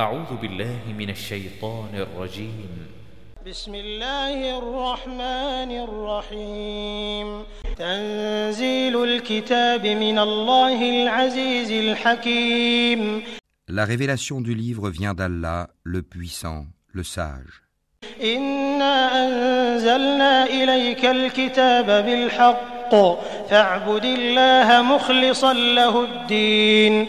أعوذ بالله من الشيطان الرجيم. بسم الله الرحمن الرحيم. تنزيل الكتاب من الله العزيز الحكيم. La révélation du livre vient d'Allah, le puissant, le sage. إنا أنزلنا إليك الكتاب بالحق فاعبد الله مخلصا له الدين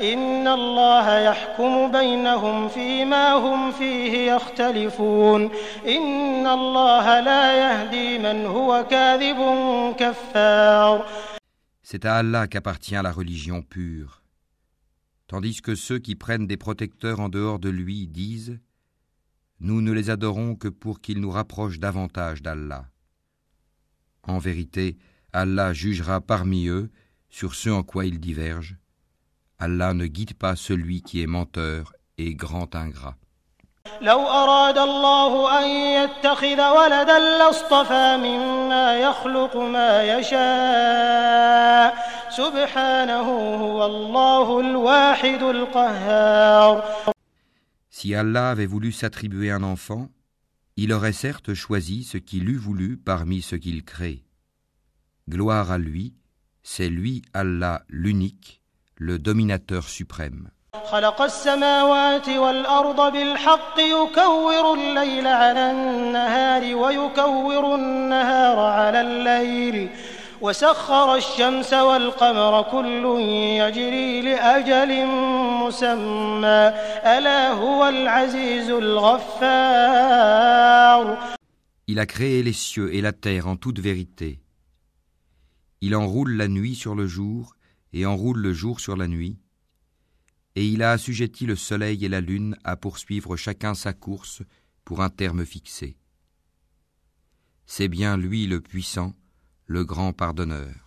إن الله يحكم بينهم فيما هم فيه يختلفون إن الله لا يهدي من هو كاذب كفار C'est à Allah qu'appartient la religion pure. Tandis que ceux qui prennent des protecteurs en dehors de lui disent Nous ne les adorons que pour qu'ils nous rapprochent davantage d'Allah. En vérité, Allah jugera parmi eux sur ce en quoi ils divergent. Allah ne guide pas celui qui est menteur et grand ingrat. لو أراد الله أن يتخذ ولدا لاصطفى مما يخلق ما يشاء سبحانه هو الله الواحد القهار Si Allah avait voulu s'attribuer un enfant, il aurait certes choisi ce qu'il eût voulu parmi ce qu'il crée. Gloire à lui, c'est lui Allah l'unique, le dominateur suprême. خلق السماوات والأرض بالحق يكور الليل على النهار ويكور النهار على الليل وسخر الشمس والقمر كل يجري لأجل مسمى ألا هو العزيز الغفار Il a créé les cieux et la terre en toute vérité. Il enroule la nuit sur le jour et enroule le jour sur la nuit. Et il a assujetti le soleil et la lune à poursuivre chacun sa course pour un terme fixé. C'est bien lui le puissant, le grand pardonneur.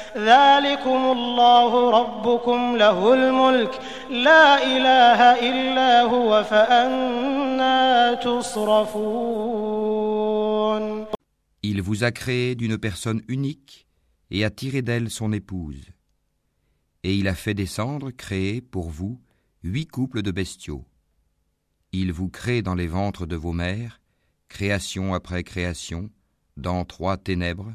ذلكم الله ربكم له الملك لا إله إلا هو فأنا تصرفون Il vous a créé d'une personne unique et a tiré d'elle son épouse. Et il a fait descendre, créer pour vous, huit couples de bestiaux. Il vous crée dans les ventres de vos mères, création après création, dans trois ténèbres.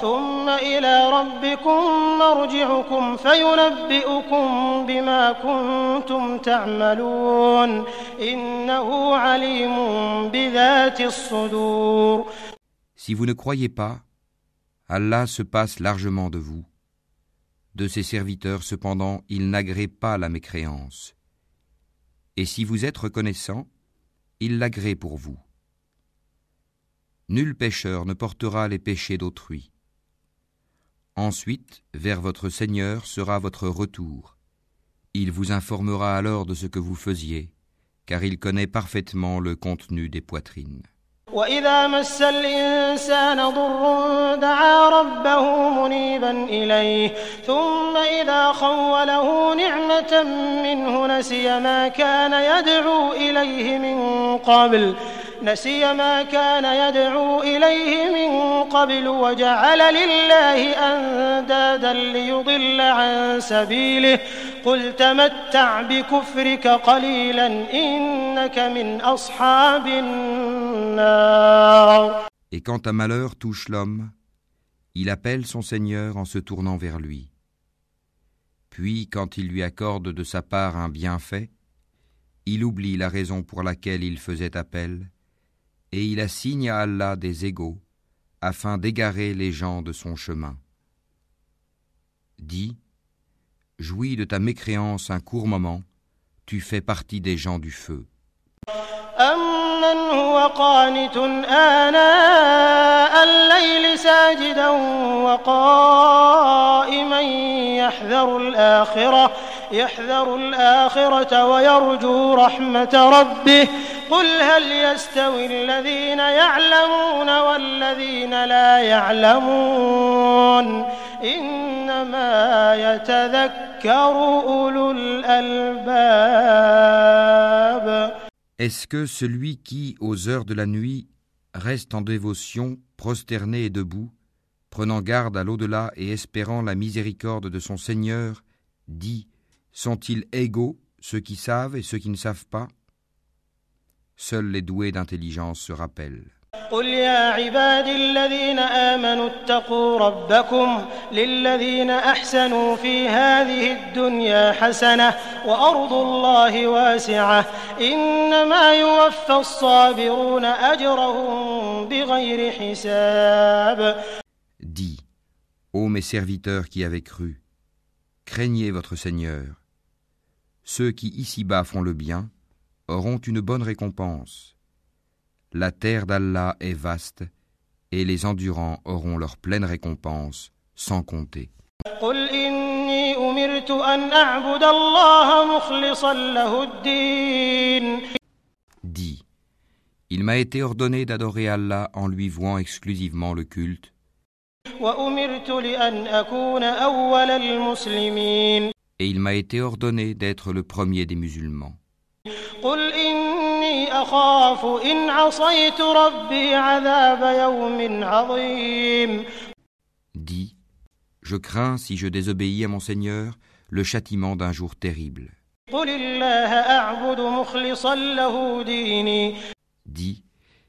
ثم إلى ربكم مرجعكم فينبئكم بما كنتم تعملون إنه عليم بذات الصدور Si vous ne croyez pas, Allah se passe largement de vous. De ses serviteurs, cependant, il n'agrée pas la mécréance. Et si vous êtes reconnaissant, il l'agrée pour vous. Nul pécheur ne portera les péchés d'autrui. Ensuite, vers votre Seigneur sera votre retour. Il vous informera alors de ce que vous faisiez, car il connaît parfaitement le contenu des poitrines. وإذا مس الإنسان ضر دعا ربه منيبا إليه ثم إذا خوله نعمة منه نسي ما كان يدعو إليه من قبل نسي ما كان يدعو إليه من قبل وجعل لله أندادا ليضل عن سبيله قل تمتع بكفرك قليلا إنك من أصحاب النار Et quand un malheur touche l'homme, il appelle son Seigneur en se tournant vers lui. Puis, quand il lui accorde de sa part un bienfait, il oublie la raison pour laquelle il faisait appel, et il assigne à Allah des égaux, afin d'égarer les gens de son chemin. Dis, jouis de ta mécréance un court moment, tu fais partie des gens du feu. أمن هو قانت آناء الليل ساجدا وقائما يحذر الآخرة يحذر الآخرة ويرجو رحمة ربه قل هل يستوي الذين يعلمون والذين لا يعلمون إنما يتذكر أولو الألباب Est-ce que celui qui, aux heures de la nuit, reste en dévotion, prosterné et debout, prenant garde à l'au-delà et espérant la miséricorde de son Seigneur, dit Sont-ils égaux, ceux qui savent et ceux qui ne savent pas Seuls les doués d'intelligence se rappellent. قل يا عبادي الذين آمنوا اتقوا ربكم للذين أحسنوا في هذه الدنيا حسنة وأرض الله واسعة إنما يوفى الصابرون أجرهم بغير حساب Dis, ô mes serviteurs qui avez cru, craignez votre Seigneur. Ceux qui ici-bas font le bien auront une bonne récompense. La terre d'Allah est vaste, et les endurants auront leur pleine récompense, sans compter. Dis, il m'a été ordonné d'adorer Allah en lui vouant exclusivement le culte. Et il m'a été ordonné d'être le premier des musulmans. قل إني أخاف إن عصيت ربي عذاب يوم عظيم Dis, je crains, si je désobéis à mon Seigneur, le châtiment d'un jour terrible. قل الله أعبد مخلصا له ديني Dis,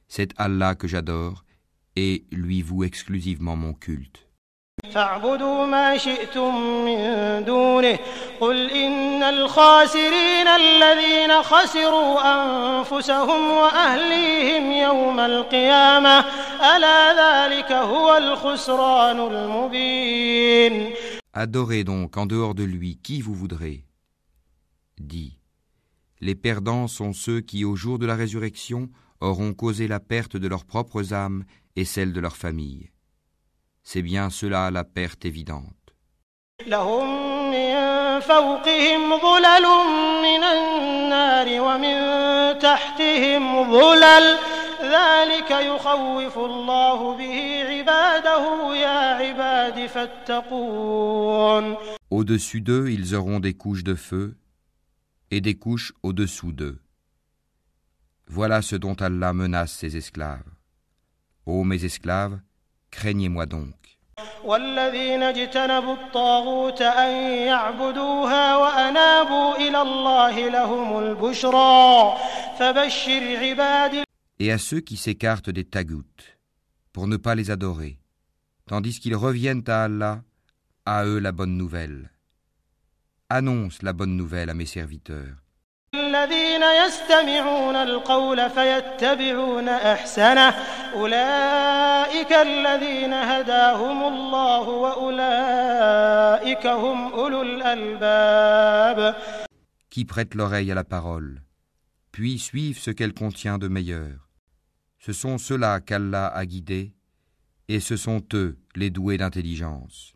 c'est Allah que j'adore, et lui voue exclusivement mon culte. فاعبدوا ما شئتم من دونه قل إن الخاسرين الذين خسروا أنفسهم وأهليهم يوم القيامة ألا ذلك هو الخسران المبين Adorez donc en dehors de lui qui vous voudrez. Dis, les perdants sont ceux qui, au jour de la résurrection, auront causé la perte de leurs propres âmes et celle de leur famille. c'est bien cela la perte évidente. Au-dessus d'eux, ils auront des couches de feu et des couches au-dessous d'eux. Voilà ce dont Allah menace ses esclaves. Ô mes esclaves, craignez-moi donc. والذين اجتنبوا الطاغوت أن يعبدوها وأنابوا إلى الله لهم البشرى فبشر عباد Et à ceux qui s'écartent des tagoutes, pour ne pas les adorer, tandis qu'ils reviennent à Allah, à eux la bonne nouvelle. Annonce la bonne nouvelle à mes serviteurs. الذين يستمعون القول فيتبعون احسنه اولئك الذين هداهم الله واولئك هم اولو الالباب qui prêtent l'oreille à la parole, puis suivent ce qu'elle contient de meilleur. Ce sont ceux-là qu'Allah a guidés, et ce sont eux les doués d'intelligence.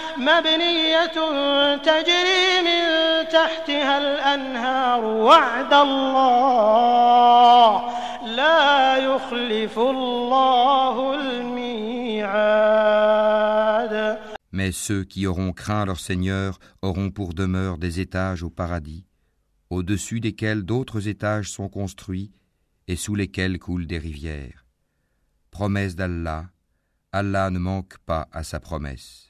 مبنية تجري من تحتها الأنهار وعد الله لا يخلف الله الميعاد Mais ceux qui auront craint leur Seigneur auront pour demeure des étages au paradis, au-dessus desquels d'autres étages sont construits et sous lesquels coulent des rivières. Promesse d'Allah, Allah ne manque pas à sa promesse.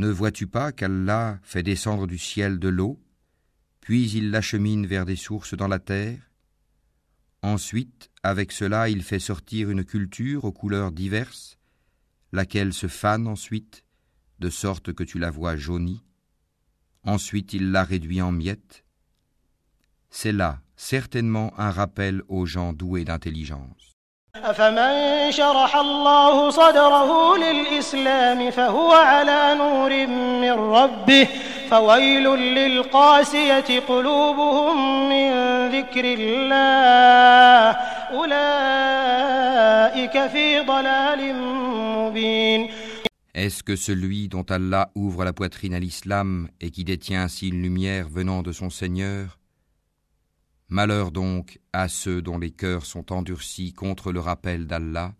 Ne vois-tu pas qu'Allah fait descendre du ciel de l'eau, puis il l'achemine vers des sources dans la terre? Ensuite, avec cela, il fait sortir une culture aux couleurs diverses, laquelle se fane ensuite, de sorte que tu la vois jaunie. Ensuite, il la réduit en miettes. C'est là certainement un rappel aux gens doués d'intelligence. أفمن شرح الله صدره للإسلام فهو على نور من ربه فويل للقاسية قلوبهم من ذكر الله أولئك في ضلال مبين Est-ce que celui dont Allah ouvre la poitrine à l'islam et qui détient ainsi une lumière venant de son Seigneur Malheur donc à ceux dont les cœurs sont endurcis contre le rappel d'Allah,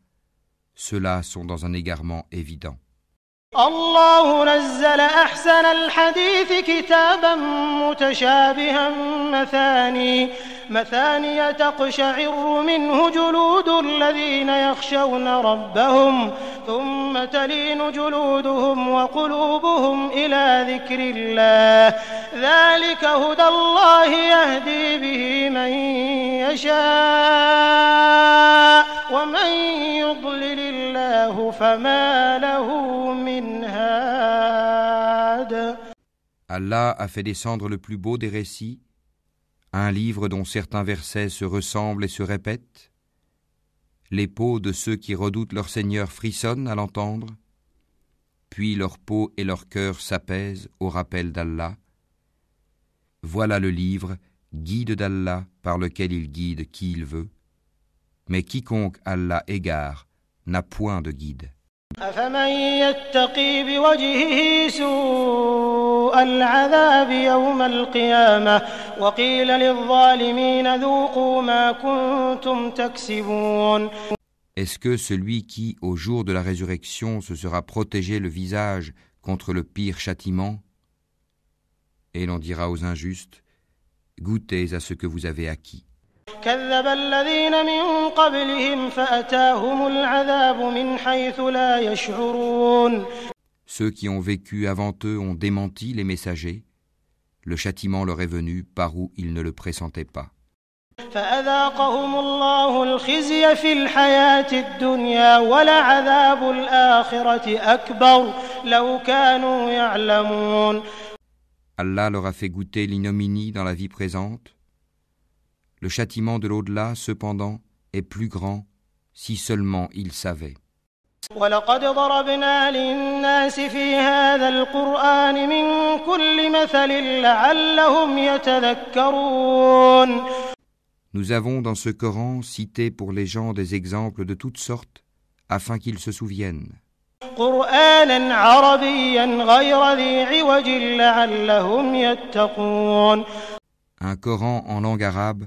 ceux-là sont dans un égarement évident. الله نزل أحسن الحديث كتابا متشابها مثاني مثاني تقشعر منه جلود الذين يخشون ربهم ثم تلين جلودهم وقلوبهم إلى ذكر الله ذلك هدى الله يهدي به من يشاء ومن يضلل الله فما له من هاد Allah a fait descendre le plus beau des récits, un livre dont certains versets se ressemblent et se répètent. les peaux de ceux qui redoutent leur Seigneur frissonnent à l'entendre, puis leur peau et leur cœur s'apaisent au rappel d'Allah. Voilà le livre, guide d'Allah, par lequel il guide qui il veut. Mais quiconque Allah égare n'a point de guide. أفمن يتقي بوجهه سوء العذاب يوم القيامة وقيل للظالمين ذوقوا ما كنتم تكسبون Est-ce que celui qui, au jour de la résurrection, se sera protégé le visage contre le pire châtiment Et l'on dira aux injustes, goûtez à ce que vous avez acquis. كذب الذين من قبلهم فأتاهم العذاب من حيث لا يشعرون Ceux qui ont vécu avant eux ont démenti les messagers. le châtiment leur est venu par où ils ne le pressentaient pas. Allah leur a fait goûter l'ignominie dans la vie présente. Le châtiment de l'au-delà, cependant, est plus grand si seulement ils savaient. ولقد ضربنا للناس في هذا القرآن من كل مثل لعلهم يتذكرون Nous avons dans ce Coran cité pour les gens des exemples de toutes sortes afin qu'ils se souviennent. قرآنا عربيا غير ذي عوج لعلهم يتقون Un Coran en langue arabe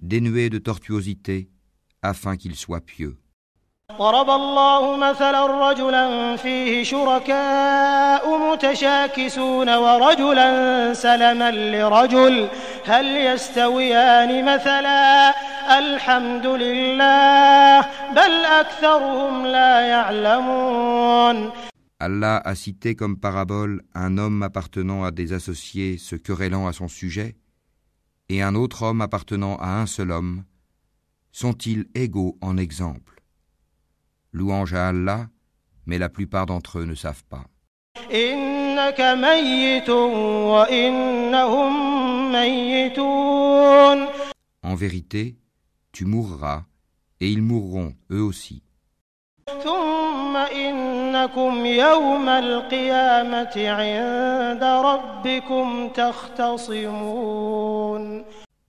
dénué de tortuosité afin qu'ils soient pieux. ضرب الله مثلا رجلا فيه شركاء متشاكسون ورجلا سلما لرجل هل يستويان مثلا الحمد لله بل أكثرهم لا يعلمون Allah a cité comme parabole un homme appartenant à des associés se querellant à son sujet, et un autre homme appartenant à un seul homme. Sont-ils égaux en exemple Louange à Allah, mais la plupart d'entre eux ne savent pas. En vérité, tu mourras, et ils mourront eux aussi.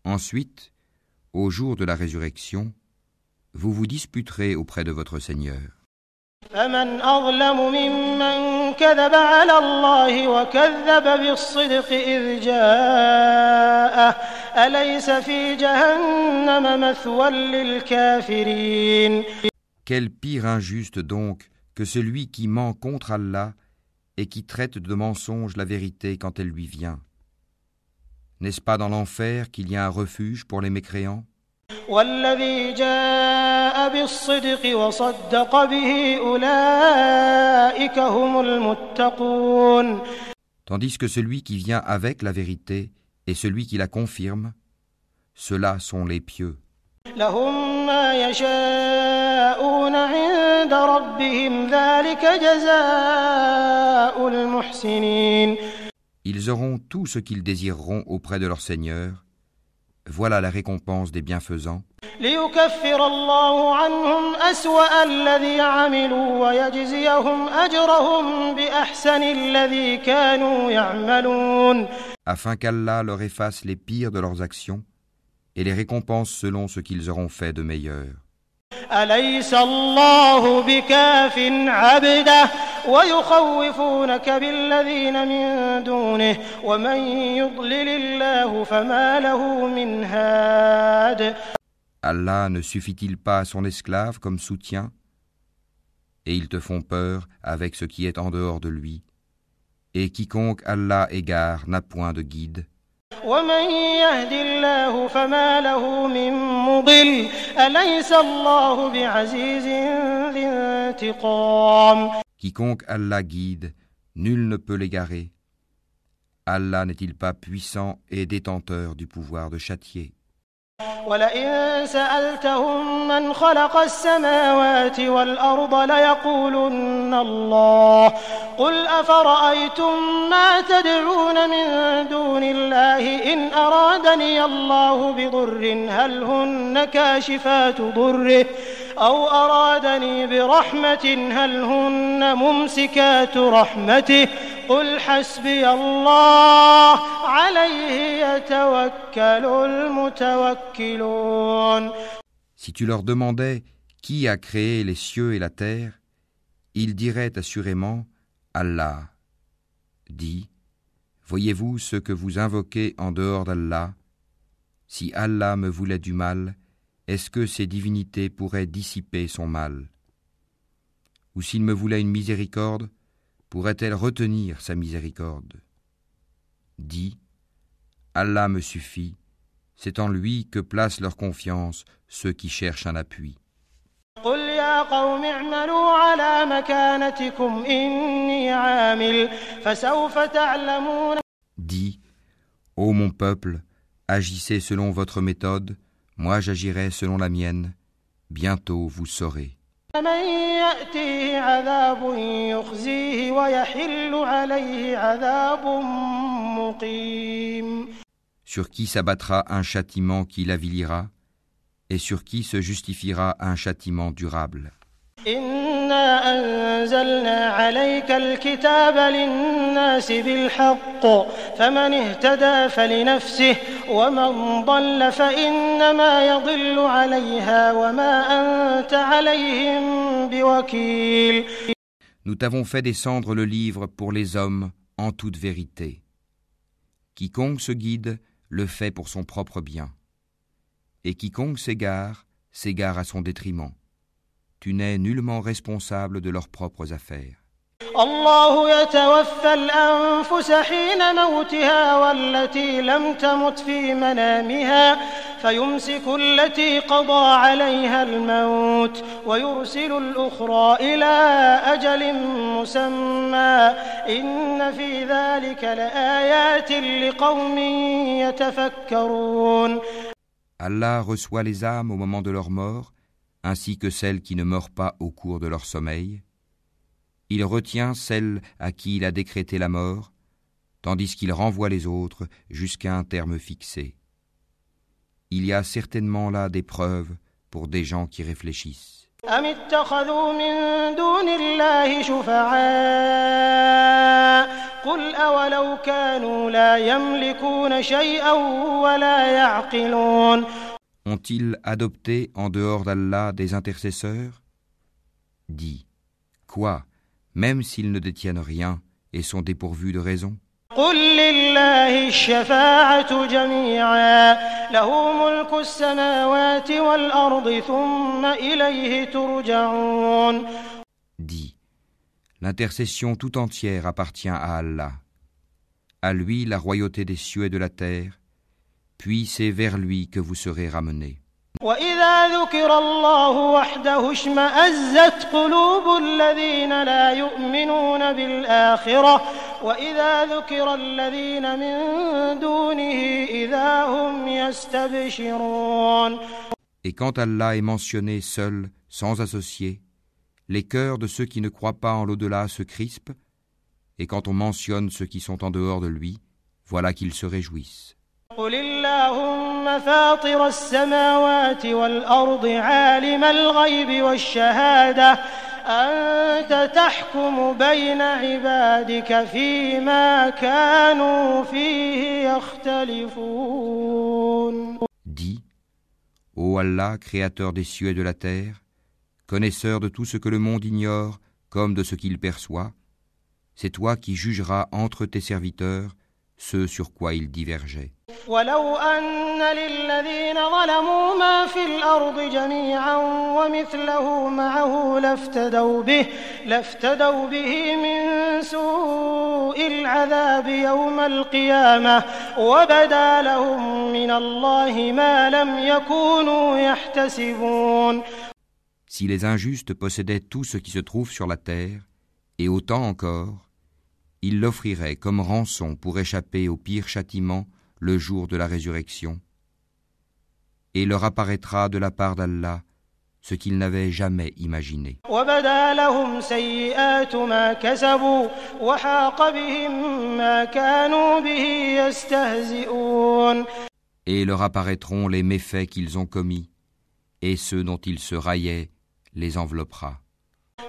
Ensuite, au jour de la résurrection, vous vous disputerez auprès de votre Seigneur. Quel pire injuste donc que celui qui ment contre Allah et qui traite de mensonge la vérité quand elle lui vient. N'est-ce pas dans l'enfer qu'il y a un refuge pour les mécréants? والذي جاء بالصدق وصدق به أولئك هم المتقون Tandis que celui qui vient avec la vérité et celui qui la confirme, ceux-là sont les pieux. لهم ما يشاءون عند ربهم ذلك جزاء المحسنين Ils auront tout ce qu'ils désireront auprès de leur Seigneur. voilà la récompense des bienfaisants. Afin qu'Allah leur efface les pires de leurs actions et les récompense selon ce qu'ils auront fait de meilleur. أليس الله بكاف عبده ويخوفونك بالذين من دونه ومن يضلل الله فما له من هاد Allah ne suffit-il pas à son esclave comme soutien Et ils te font peur avec ce qui est en dehors de lui. Et quiconque Allah égare n'a point de guide. ومن يهد الله فما له من مضل أليس الله بعزيز ذي انتقام Quiconque Allah guide, nul ne peut l'égarer. Allah n'est-il pas puissant et détenteur du pouvoir de châtier? ولئن سألتهم من خلق السماوات والأرض ليقولن الله. قل أفرأيتم ما تدعون من دون الله؟ إن أرادني الله بضر هل هن كاشفات ضره؟ أو أرادني برحمة هل هن ممسكات رحمته قل حسبي الله عليه يتوكل المتوكلون Si tu leur demandais qui a créé les cieux et la terre, ils diraient assurément Allah. Dis, voyez-vous ce que vous invoquez en dehors d'Allah Si Allah me voulait du mal, est-ce que ces divinités pourraient dissiper son mal Ou s'il me voulait une miséricorde, pourrait-elle retenir sa miséricorde Dis, Allah me suffit, c'est en lui que placent leur confiance ceux qui cherchent un appui. قل يا قوم اعملوا على مكانتكم إني عامل فسوف تعلمون Dis, Ô mon peuple, agissez selon votre méthode, moi j'agirai selon la mienne, bientôt vous saurez. Sur qui s'abattra un châtiment qui l'avilira, et sur qui se justifiera un châtiment durable. إنا أنزلنا عليك الكتاب للناس بالحق فمن اهتدى فلنفسه ومن ضل فإنما يضل عليها وما أنت عليهم بوكيل Nous t'avons fait descendre le livre pour les hommes en toute vérité. Quiconque se guide le fait pour son propre bien. Et quiconque s'égare, s'égare à son détriment. Tu n'es nullement responsable de leurs propres affaires. الله يتوفى الأنفس حين موتها والتي لم تمت في منامها فيمسك التي قضى عليها الموت ويرسل الأخرى إلى أجل مسمى إن في ذلك لآيات لقوم يتفكرون Allah reçoit les âmes au moment de leur mort, ainsi que celles qui ne meurent pas au cours de leur sommeil. Il retient celles à qui il a décrété la mort, tandis qu'il renvoie les autres jusqu'à un terme fixé. Il y a certainement là des preuves pour des gens qui réfléchissent. أم اتخذوا من دون الله شفعاء قل أولو كانوا لا يملكون شيئا ولا يعقلون Ont-ils adopté en dehors d'Allah des intercesseurs Dis, quoi, même s'ils ne détiennent rien et sont dépourvus de raison قل لله الشفاعة جميعا له ملك السماوات والأرض ثم إليه ترجعون Dis, l'intercession tout entière appartient à Allah. À lui la royauté des cieux et de la terre, puis c'est vers lui que vous serez ramenés. وإذا ذكر الله وحده اشمأزت قلوب الذين لا يؤمنون بالآخرة وإذا ذكر الذين من دونه إذا هم يستبشرون Et quand Allah est mentionné seul, sans associé, les cœurs de ceux qui ne croient pas en l'au-delà se crispent, et quand on mentionne ceux qui sont en dehors de lui, voilà qu'ils se réjouissent. قل اللهم فاطر السماوات والأرض عالم الغيب والشهادة أنت تحكم بين عبادك فيما كانوا فيه يختلفون Dis, Ô Allah, créateur des cieux et de la terre, connaisseur de tout ce que le monde ignore comme de ce qu'il perçoit, c'est toi qui jugeras entre tes serviteurs ce sur quoi ils divergeaient. ولو أن للذين ظلموا ما في الأرض جميعا ومثله معه لافتدوا به لافتدوا به من سوء العذاب يوم القيامة وبدا لهم من الله ما لم يكونوا يحتسبون Si les injustes possédaient tout ce qui se trouve sur la terre, et autant encore, il l'offrirait comme rançon pour échapper au pire châtiment le jour de la résurrection, et leur apparaîtra de la part d'Allah ce qu'ils n'avaient jamais imaginé. Et leur apparaîtront les méfaits qu'ils ont commis, et ceux dont ils se raillaient les enveloppera.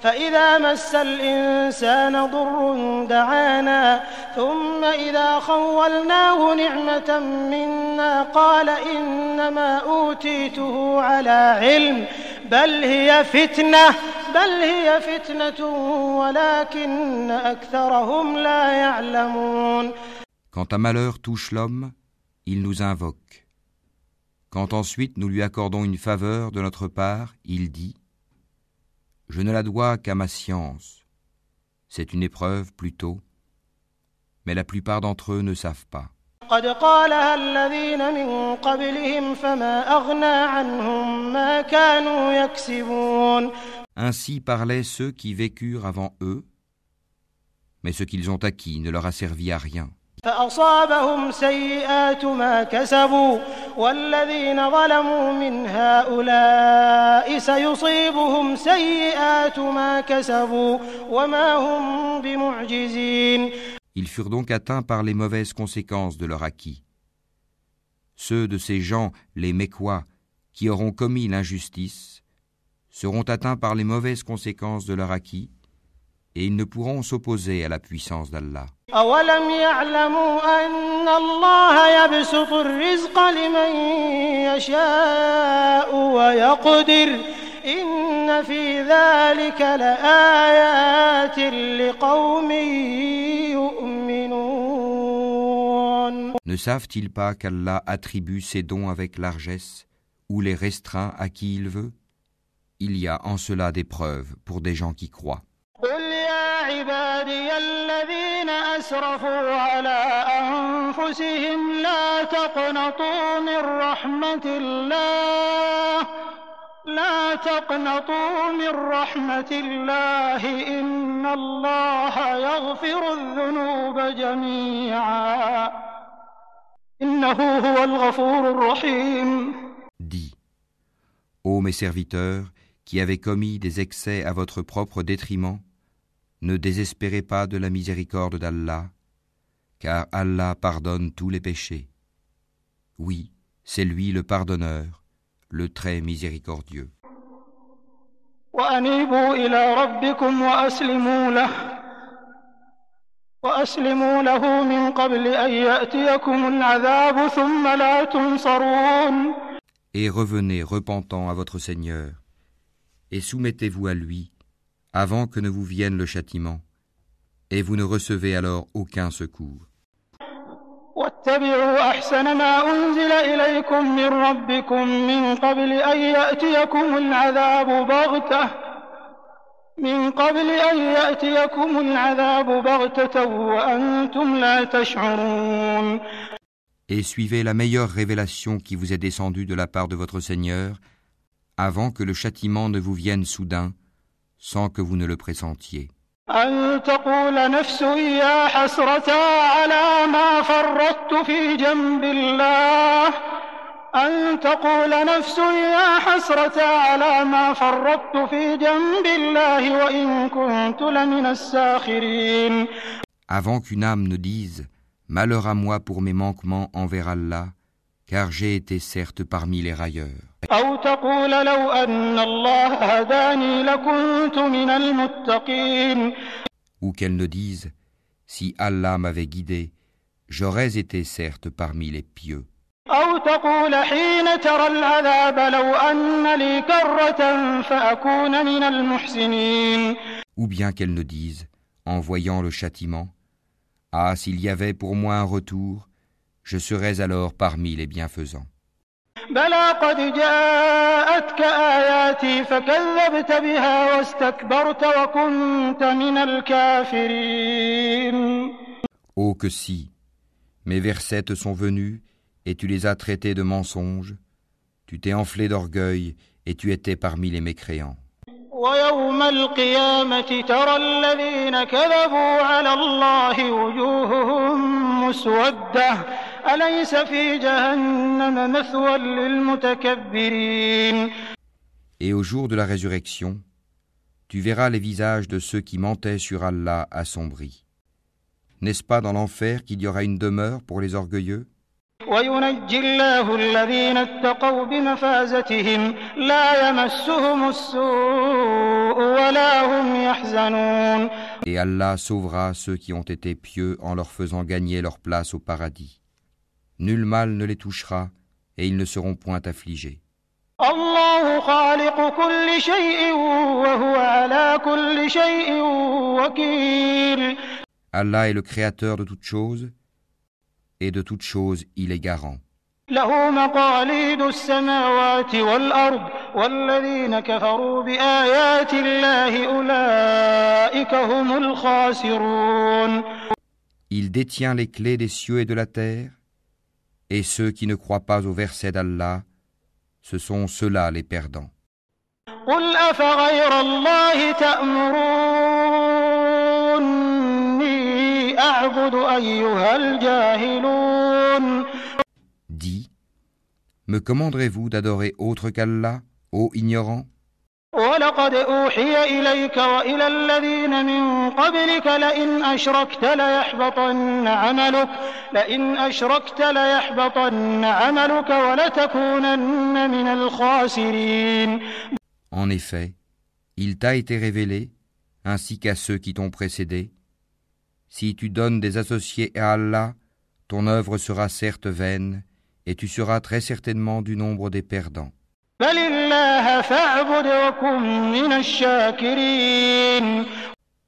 فإذا مس الإنسان ضر دعانا ثم إذا خولناه نعمة منا قال إنما أوتيته على علم بل هي فتنة بل هي فتنة ولكن أكثرهم لا يعلمون Quand un malheur touche l'homme, il nous invoque. Quand ensuite nous lui accordons une faveur de notre part, il dit je ne la dois qu'à ma science. C'est une épreuve plutôt, mais la plupart d'entre eux ne savent pas. Ainsi parlaient ceux qui vécurent avant eux, mais ce qu'ils ont acquis ne leur a servi à rien. فأصابهم سيئات ما كسبوا والذين ظلموا من هؤلاء سيصيبهم سيئات ما كسبوا وما هم بمعجزين Ils furent donc atteints par les mauvaises conséquences de leur acquis. Ceux de ces gens, les Mécois, qui auront commis l'injustice, seront atteints par les mauvaises conséquences de leur acquis, et ils ne pourront s'opposer à la puissance d'Allah. أولم يعلموا أن الله يبسط الرزق لمن يشاء ويقدر إن في ذلك لآيات لقوم يؤمنون Ne savent-ils pas qu'Allah attribue ses dons avec largesse ou les restreint à qui il veut Il y a en cela des preuves pour des gens qui croient. عبادي الذين أسرفوا على أنفسهم لا تقنطوا من رحمة الله لا تقنطوا من رحمة الله إن الله يغفر الذنوب جميعا. إنه هو الغفور الرحيم. Dis, ô mes serviteurs, qui avez commis des excès à votre propre détriment, ne désespérez pas de la miséricorde d'Allah, car Allah pardonne tous les péchés. Oui, c'est lui le pardonneur, le très miséricordieux. Et revenez repentant à votre Seigneur, et soumettez-vous à lui, avant que ne vous vienne le châtiment, et vous ne recevez alors aucun secours. واتبعوا أحسن ما أنزل إليكم من ربكم من قبل أن يأتيكم العذاب بغتة من قبل أن يأتيكم العذاب بغتة وأنتم لا تشعرون Et suivez la meilleure révélation qui vous est descendue de la part de votre Seigneur, avant que le châtiment ne vous vienne soudain, sans que vous ne le pressentiez. أن تقول نفس يا حسرة على ما فرطت في جنب الله أن تقول نفس يا حسرة على ما فرطت في جنب الله وإن كنت لمن الساخرين Avant qu'une âme ne dise Malheur à moi pour mes manquements envers Allah, car j'ai été certes parmi les railleurs. Ou qu'elle ne dise, si Allah m'avait guidé, j'aurais été certes parmi les pieux. Ou bien qu'elle ne dise, en voyant le châtiment, Ah, s'il y avait pour moi un retour, je serais alors parmi les bienfaisants. بلى قد جاءتك آياتي فكذبت بها واستكبرت وكنت من الكافرين Oh que si Mes versets te sont venus, et tu les as traités de mensonges, tu t'es enflé d'orgueil, et tu étais parmi les mécréants. ويوم القيامة ترى الذين كذبوا على الله وجوههم مسودة أليس في جهنم مثوى للمتكبرين Et au jour de la résurrection, tu verras les visages de ceux qui mentaient sur Allah assombris. N'est-ce pas dans l'enfer qu'il y aura une demeure pour les orgueilleux وينجي الله الذين اتقوا بمفازتهم لا يمسهم السوء ولا هم يحزنون Et Allah sauvera ceux qui ont été pieux en leur faisant gagner leur place au paradis. nul mal ne les touchera et ils ne seront point affligés. Allah est le créateur de toutes choses et de toutes choses il est garant. Il détient les clés des cieux et de la terre et ceux qui ne croient pas au verset d'Allah, ce sont ceux-là les perdants. Dis, me commanderez-vous d'adorer autre qu'Allah, ô ignorant? ولقد أوحي إليك وإلى الذين من قبلك لئن أشركت ليحبطن عملك لئن أشركت ليحبطن عملك ولتكونن من الخاسرين En effet, il t'a été révélé, ainsi qu'à ceux qui t'ont précédé. Si tu donnes des associés à Allah, ton œuvre sera certes vaine, et tu seras très certainement du nombre des perdants. بل الله فاعبد وكن من الشاكرين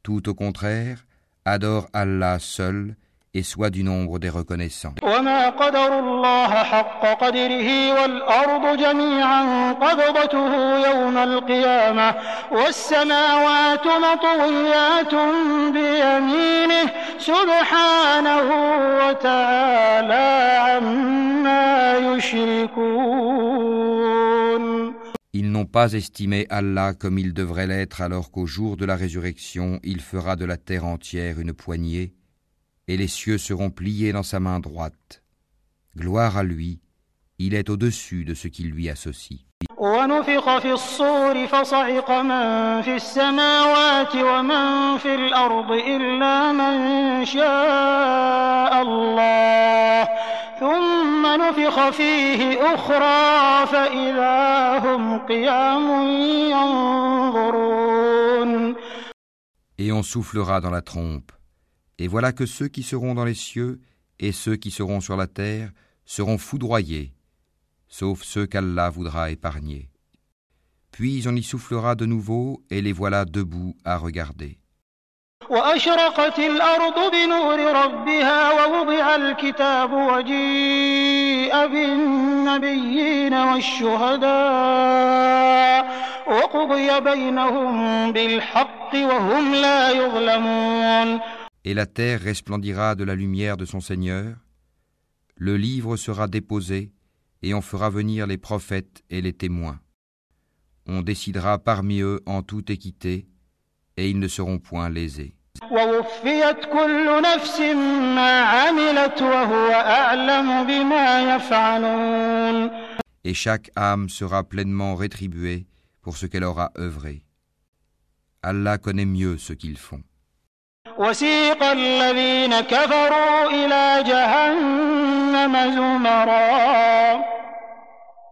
Tout au contraire, adore Allah seul et sois du nombre des reconnaissants. وما قدر الله حق قدره والأرض جميعا قبضته يوم القيامة والسماوات مطويات بيمينه سبحانه وتعالى عما يشركون n'ont pas estimé Allah comme il devrait l'être alors qu'au jour de la résurrection il fera de la terre entière une poignée, et les cieux seront pliés dans sa main droite. Gloire à lui, il est au-dessus de ce qui lui associe. ونفخ في الصور فصعق من في السماوات ومن في الأرض إلا من شاء الله ثم ونفخ فيه أخرى فإذا هم قيام ينظرون Et on soufflera dans la trompe. Et voilà que ceux qui seront dans les cieux et ceux qui seront sur la terre seront foudroyés, sauf ceux qu'Allah voudra épargner. Puis on y soufflera de nouveau et les voilà debout à regarder. وأشرقت الأرض بنور ربها ووضع الكتاب وجيء بالنبيين والشهداء وقضي بينهم بالحق وهم لا يظلمون Et la terre resplendira de la lumière de son Seigneur, le livre sera déposé, et on fera venir les prophètes et les témoins. On décidera parmi eux en toute équité, et ils ne seront point lésés. ووفيت كل نفس ما عملت وهو أعلم بما يفعلون Et chaque âme sera pleinement rétribuée pour ce qu'elle aura œuvré. Allah connaît mieux ce qu'ils font. وسيق الذين كفروا إلى جهنم زمرا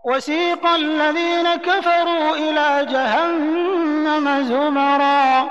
وسيق الذين كفروا إلى جهنم زمرا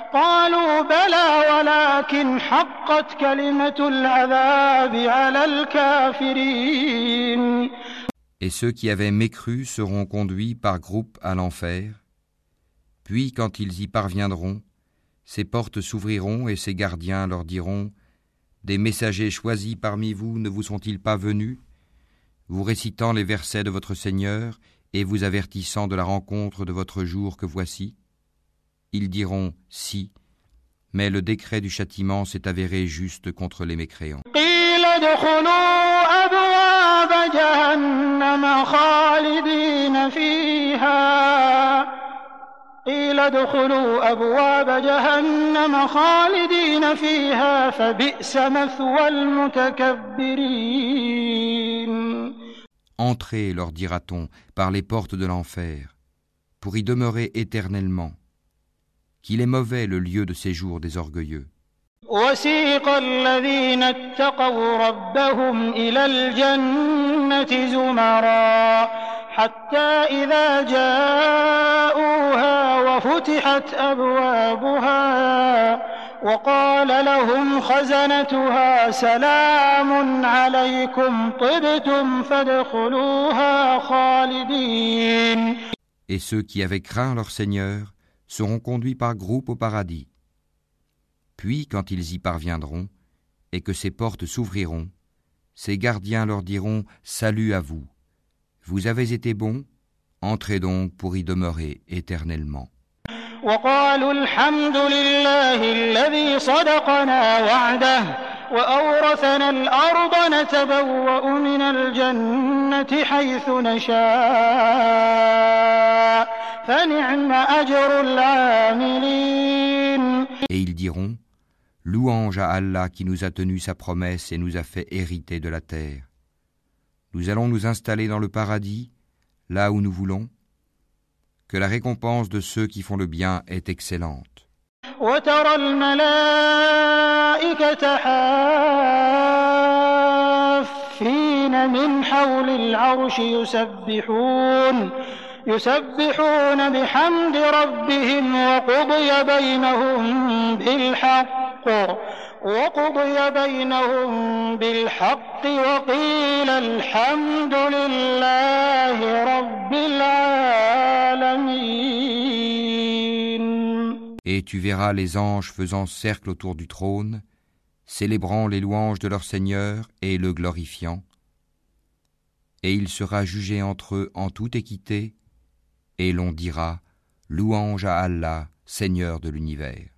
قالوا بلى ولكن حقت كلمة العذاب على الكافرين Et ceux qui avaient mécru seront conduits par groupes à l'enfer. Puis, quand ils y parviendront, ces portes s'ouvriront et ces gardiens leur diront Des messagers choisis parmi vous ne vous sont-ils pas venus Vous récitant les versets de votre Seigneur et vous avertissant de la rencontre de votre jour que voici ils diront si, mais le décret du châtiment s'est avéré juste contre les mécréants. Entrez, leur dira-t-on, par les portes de l'enfer, pour y demeurer éternellement Qu'il est mauvais le lieu de séjour des orgueilleux. وسيق الذين اتقوا ربهم إلى الجنة زمرا حتى إذا جاءوها وفتحت أبوابها وقال لهم خزنتها سلام عليكم طبتم فادخلوها خالدين Et ceux qui avaient craint leur Seigneur seront conduits par groupes au paradis. Puis, quand ils y parviendront, et que ces portes s'ouvriront, ces gardiens leur diront Salut à vous. Vous avez été bons, entrez donc pour y demeurer éternellement. Et ils diront Louange à Allah qui nous a tenu sa promesse et nous a fait hériter de la terre. Nous allons nous installer dans le paradis, là où nous voulons. Que la récompense de ceux qui font le bien est excellente. وترى الملائكة حافين من حول العرش يسبحون يسبحون بحمد ربهم وقضي بينهم بالحق وقضي بينهم بالحق وقيل الحمد لله رب العالمين Et tu verras les anges faisant cercle autour du trône, célébrant les louanges de leur Seigneur et le glorifiant. Et il sera jugé entre eux en toute équité, et l'on dira Louange à Allah, Seigneur de l'univers.